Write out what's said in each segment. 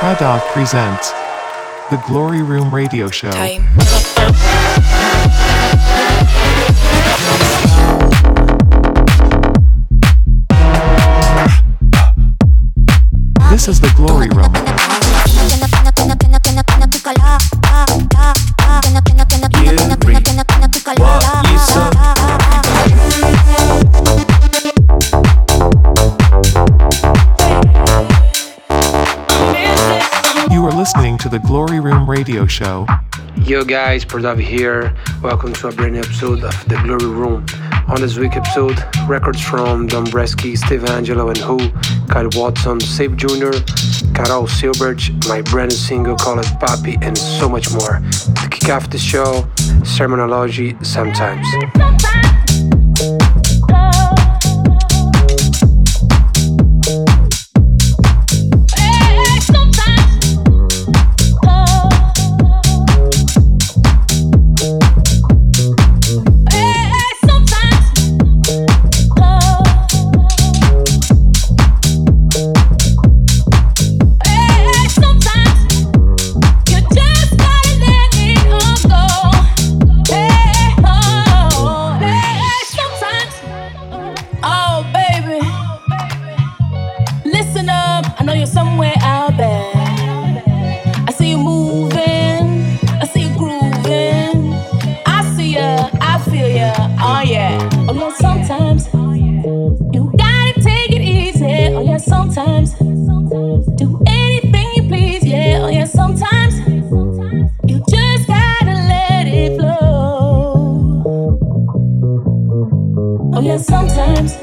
Pradov presents the Glorie Room Radio Show. Time. This is the Glorie Room. To the Glorie Room Radio Show. Yo guys, Pradov here. Welcome to a brand new episode of The Glorie Room. On this week episode, records from Dombresky, Steve Angello and Who, Kyle Watson, Sebb Jr., Carol Seubert, my brand new single called Papi, and so much more. To kick off the show, Shermanology Sometimes. Oh yeah, sometimes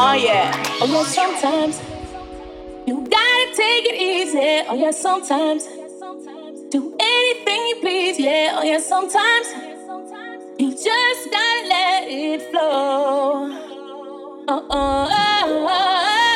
Oh, oh yeah. Oh, yeah, sometimes you gotta take it easy. Oh, yeah, sometimes do anything you please. Yeah, oh, yeah, sometimes you just gotta let it flow. Oh, oh, oh, oh.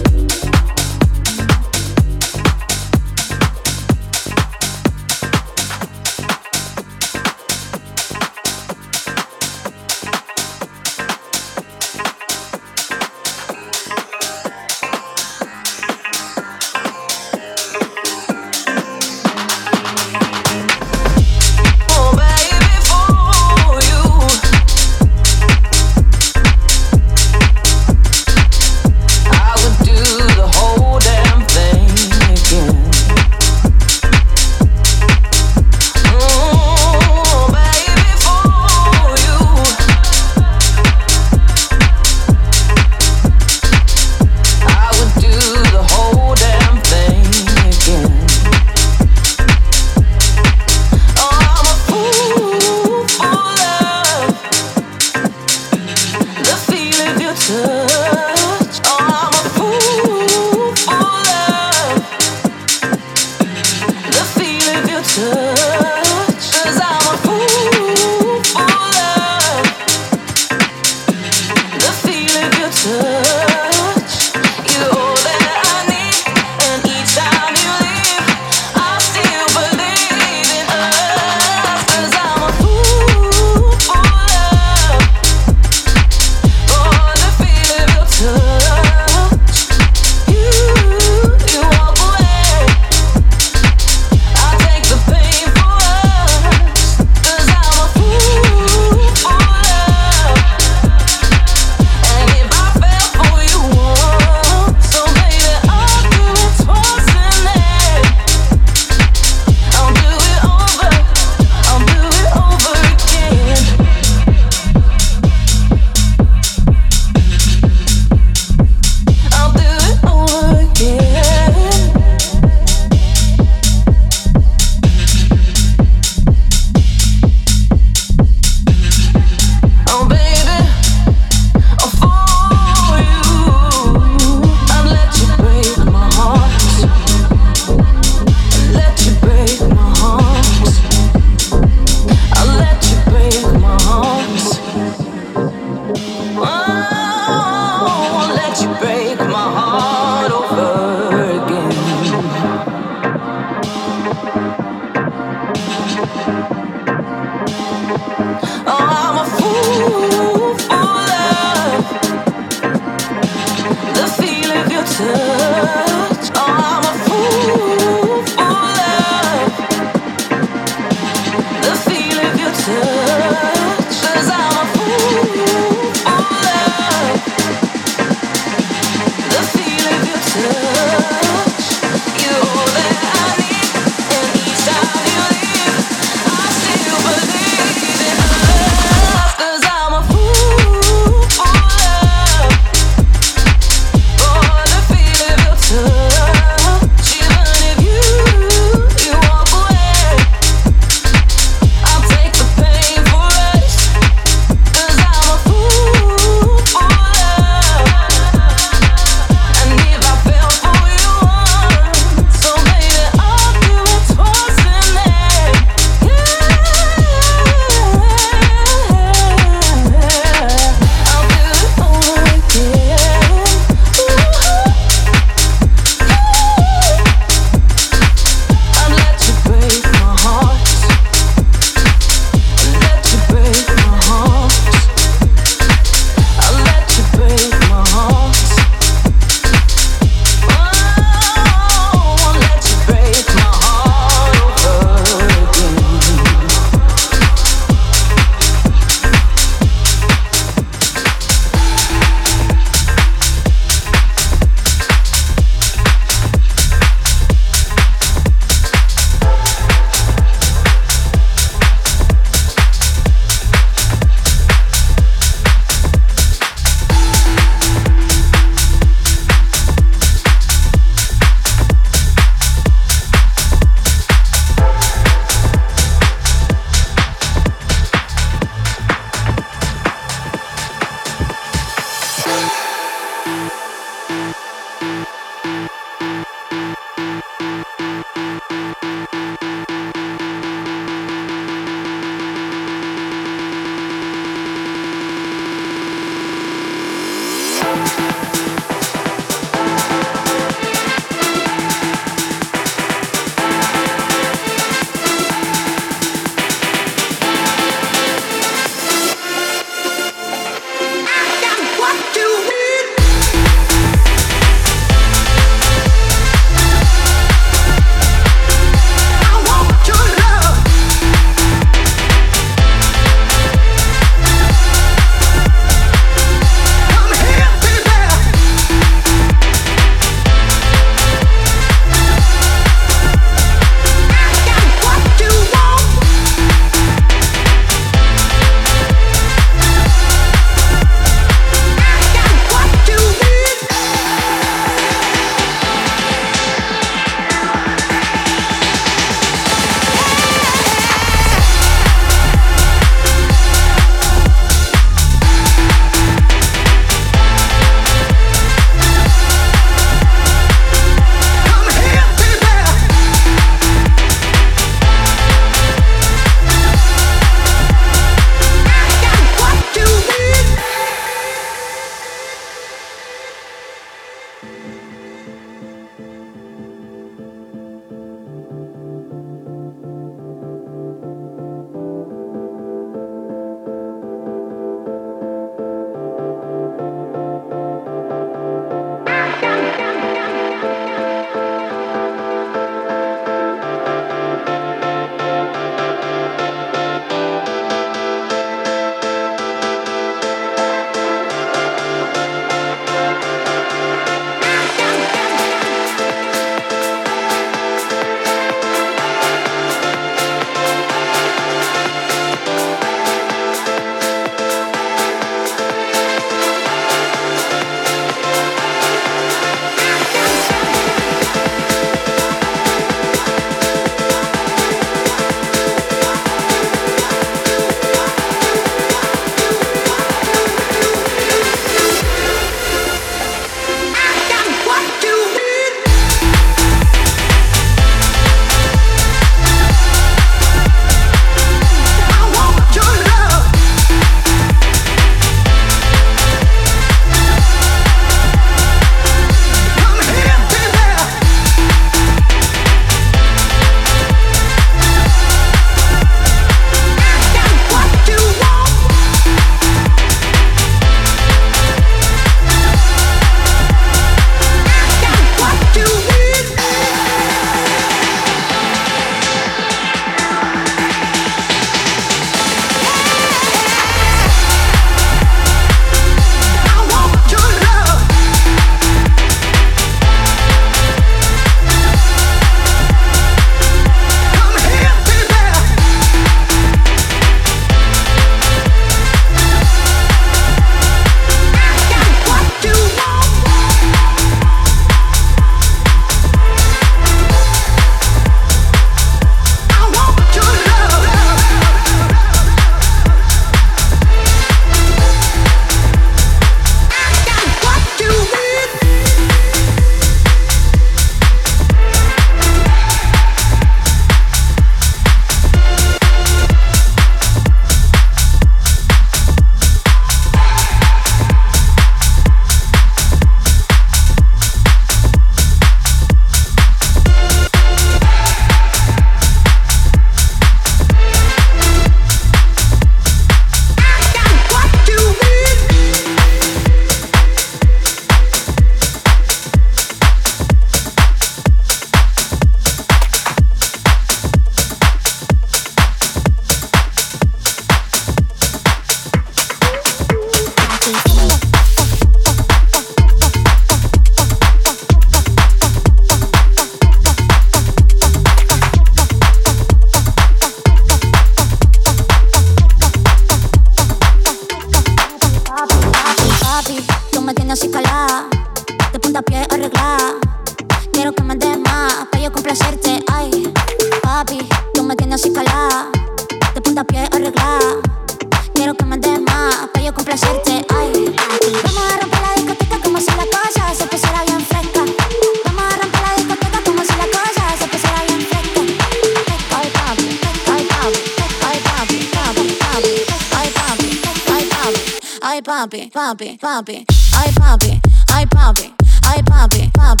pop it, pop. I pop I pop I pop it, pop.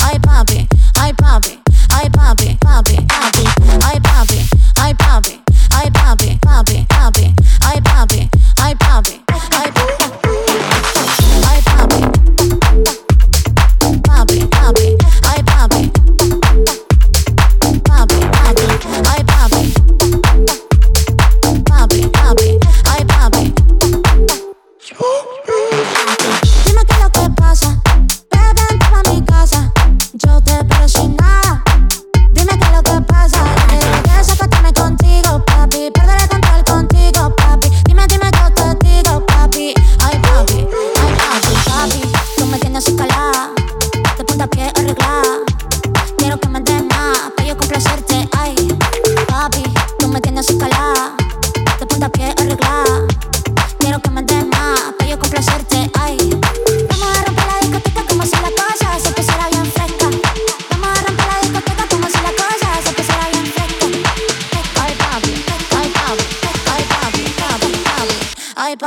I pop I pop I pop it.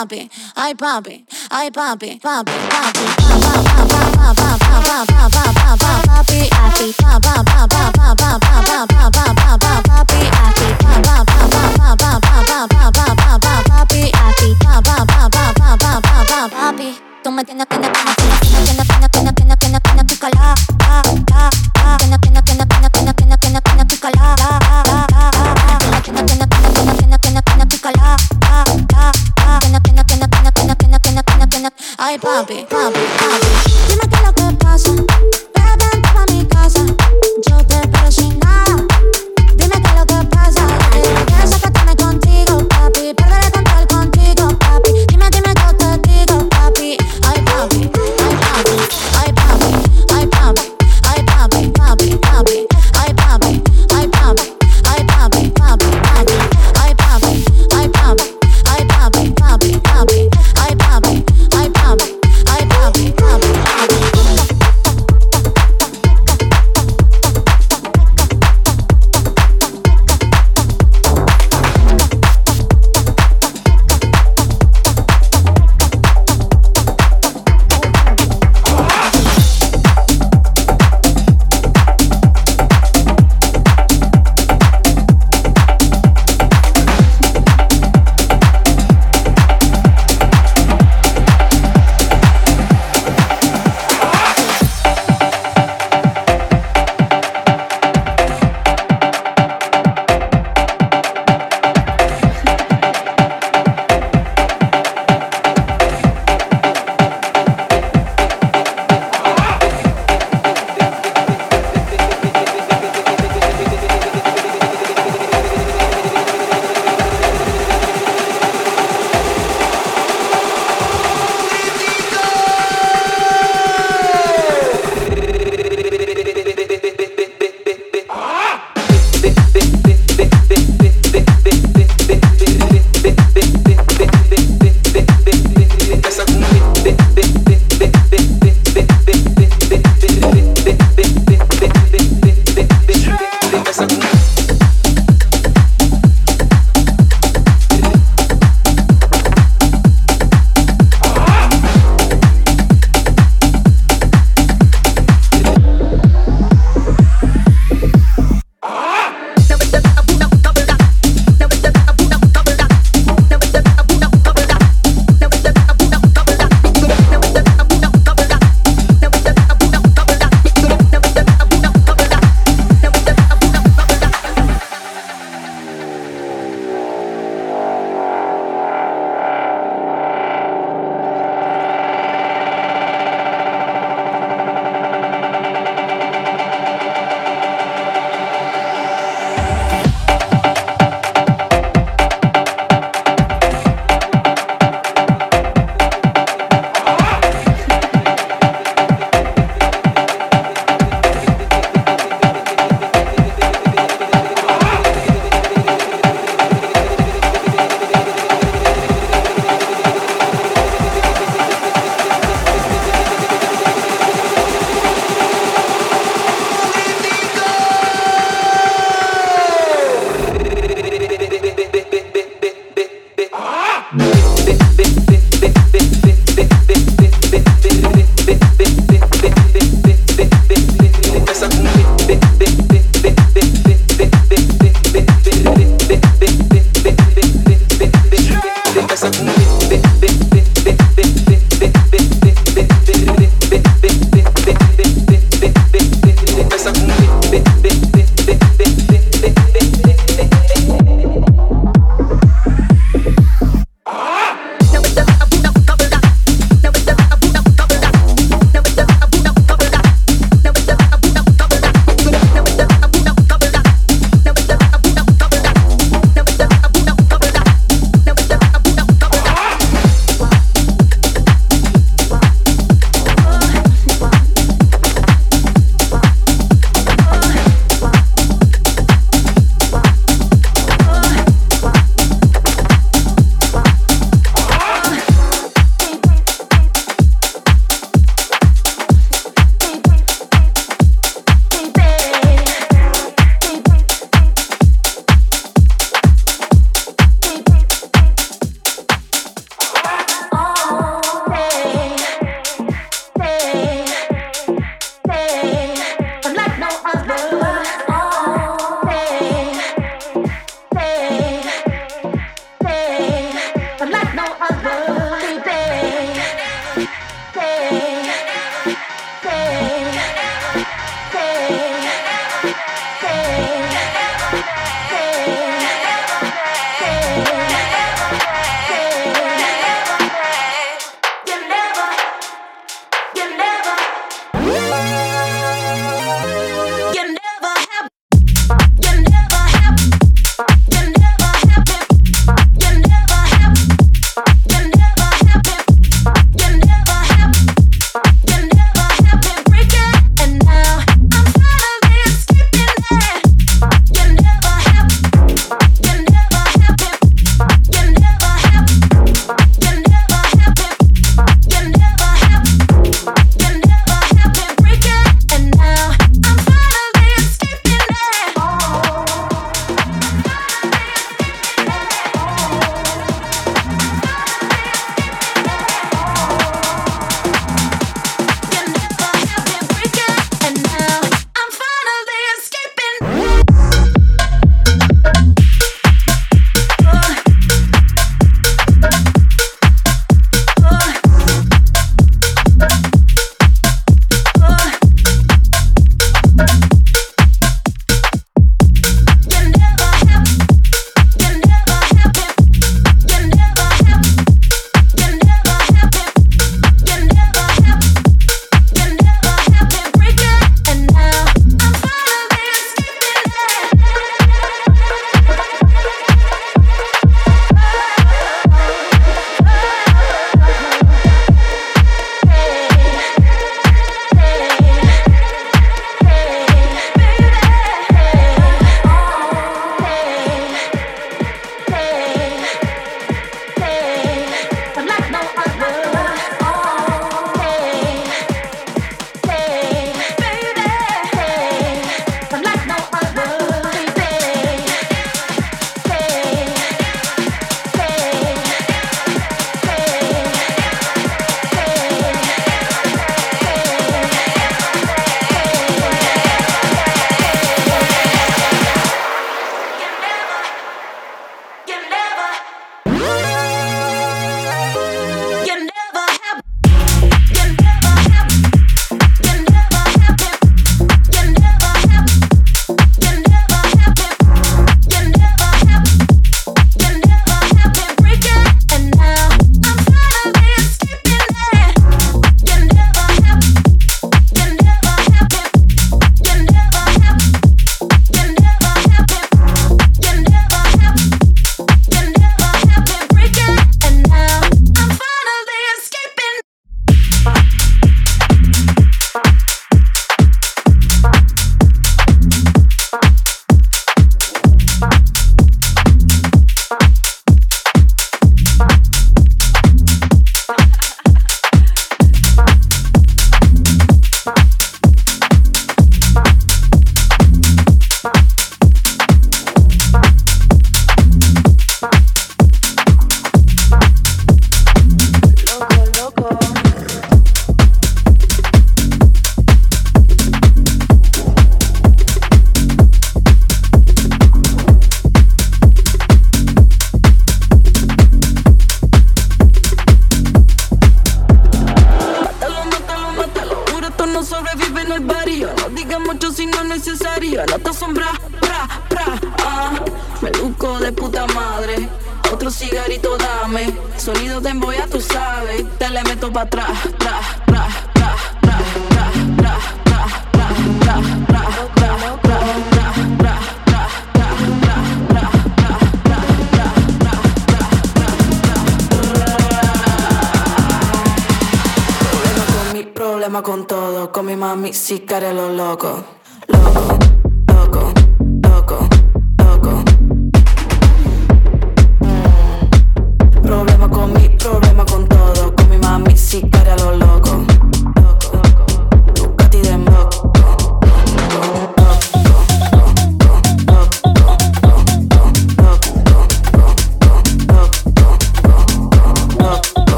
Ay papi, ay papi, ay papi, papi, papi, pa pa pa pa pa pa pa pa pa pa pa papi, papi, pa pa pa pa pa pa pa pa pa pa pa pa papi, papi, pa pa pa pa pa pa pa pa pa pa pa pa papi, papi, pa pa pa pa pa pa pa pa papi. Tú me tienes, tienes, tienes, tienes, tienes, tienes, tienes, tienes, tienes, tienes que calar, ah, ah, ah. Tienes, tienes, tienes, tienes, tienes, tienes, tienes, tienes que calar, ah, ah, Ay, papi, papi, papi.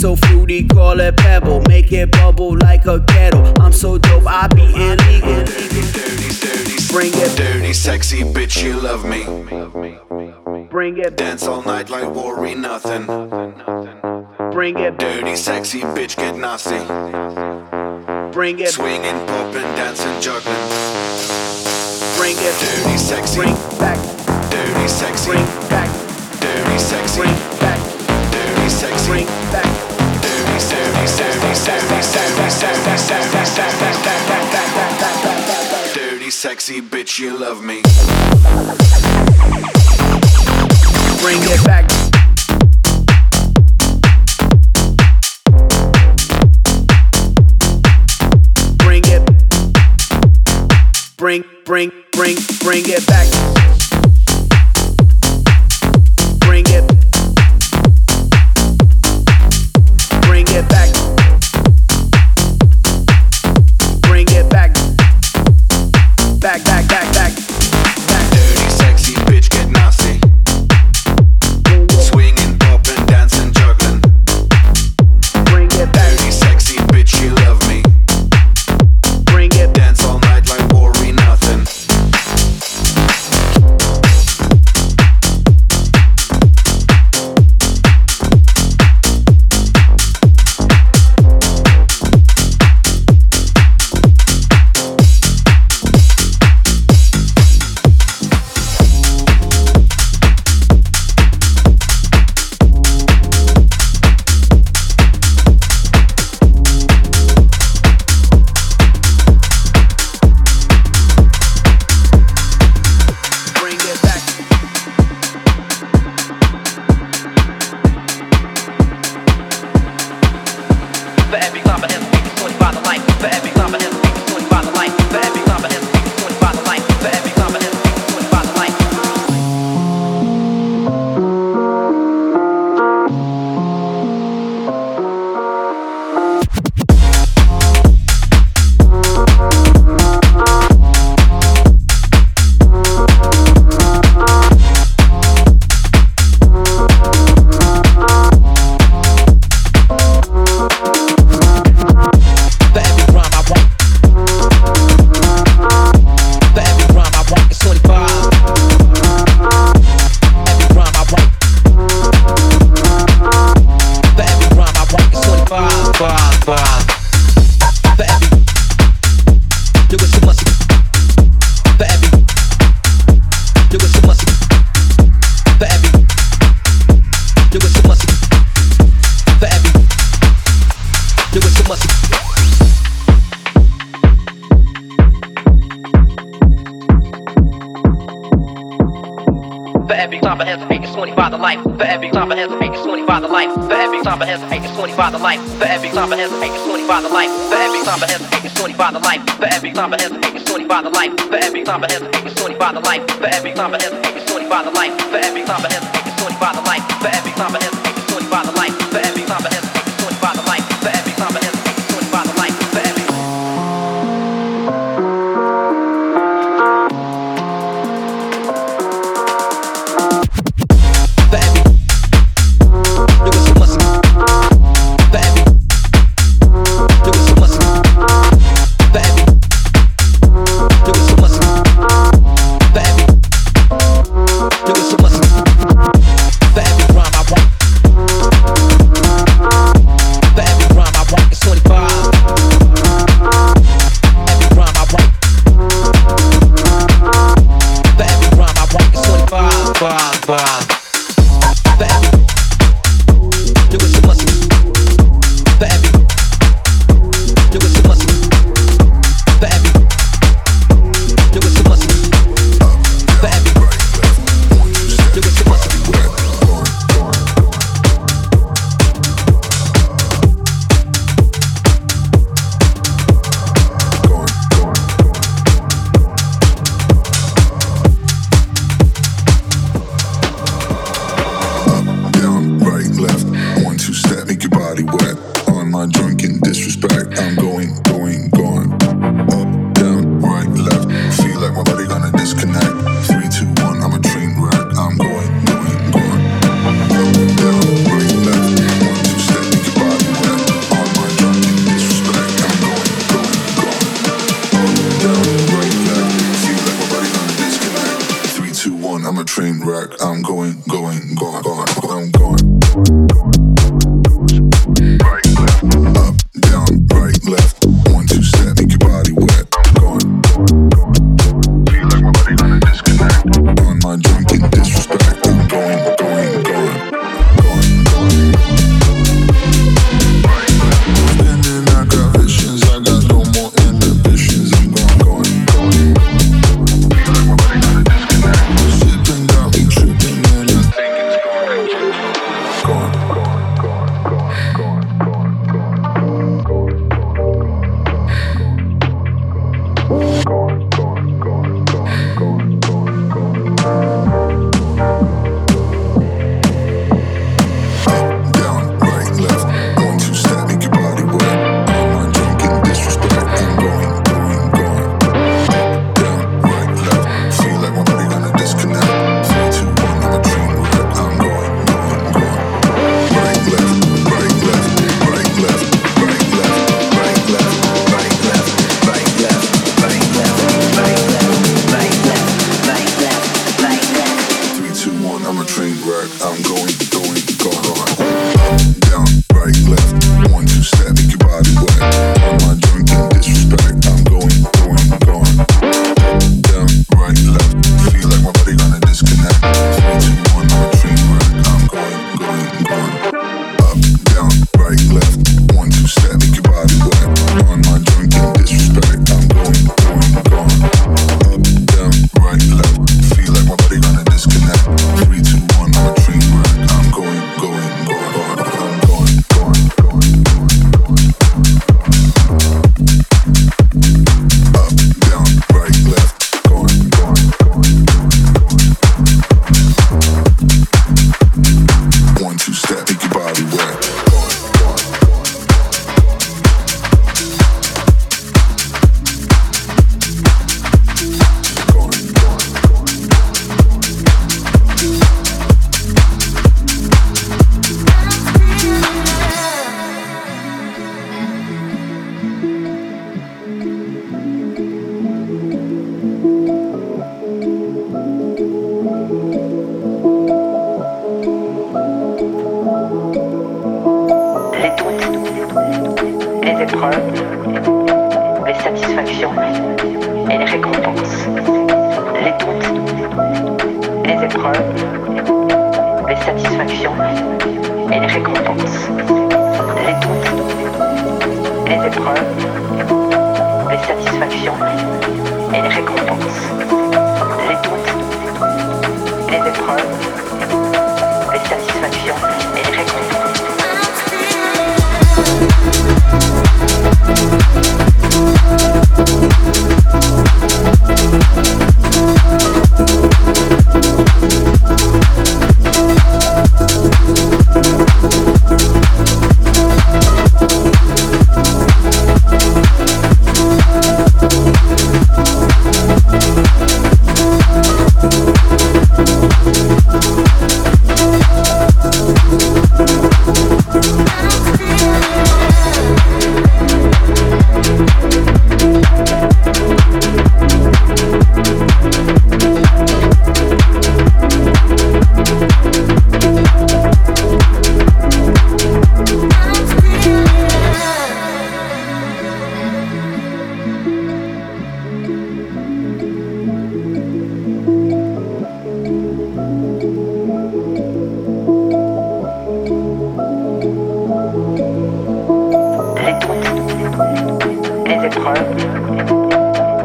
So fruity, call it pebble. Make it bubble like a kettle. I'm so dope, I be illegal. Bring it, dirty, sexy bitch, you love me. Bring it, dance all night like worry nothing. Bring it, dirty, sexy bitch, get nasty. Bring it, swinging, popping, dancing, juggling. Bring it. Dirty sexy. Bring back. Dirty sexy. Bring back. Dirty sexy. Bring back. Dirty sexy. Bring back. Dirty sexy bitch you love me bring it back. Bring it. Bring, bring, bring, bring it back. get back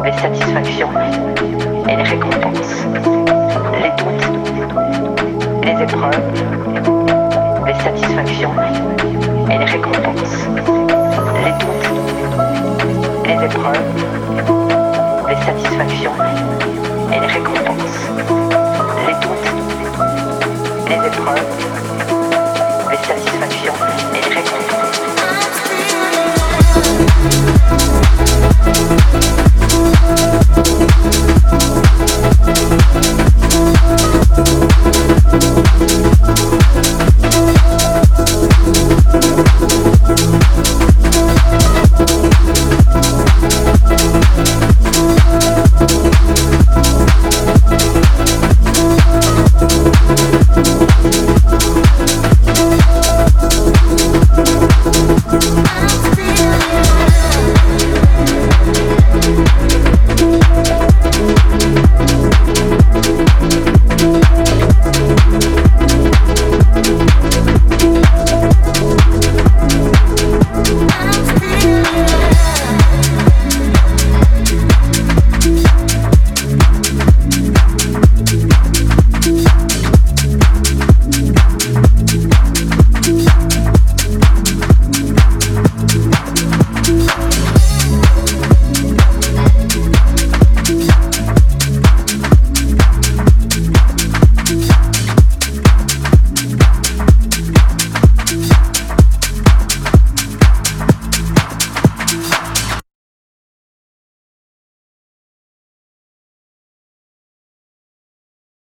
les satisfactions et les récompenses, les doutes, les épreuves, les satisfactions et les récompenses, les doutes, les épreuves.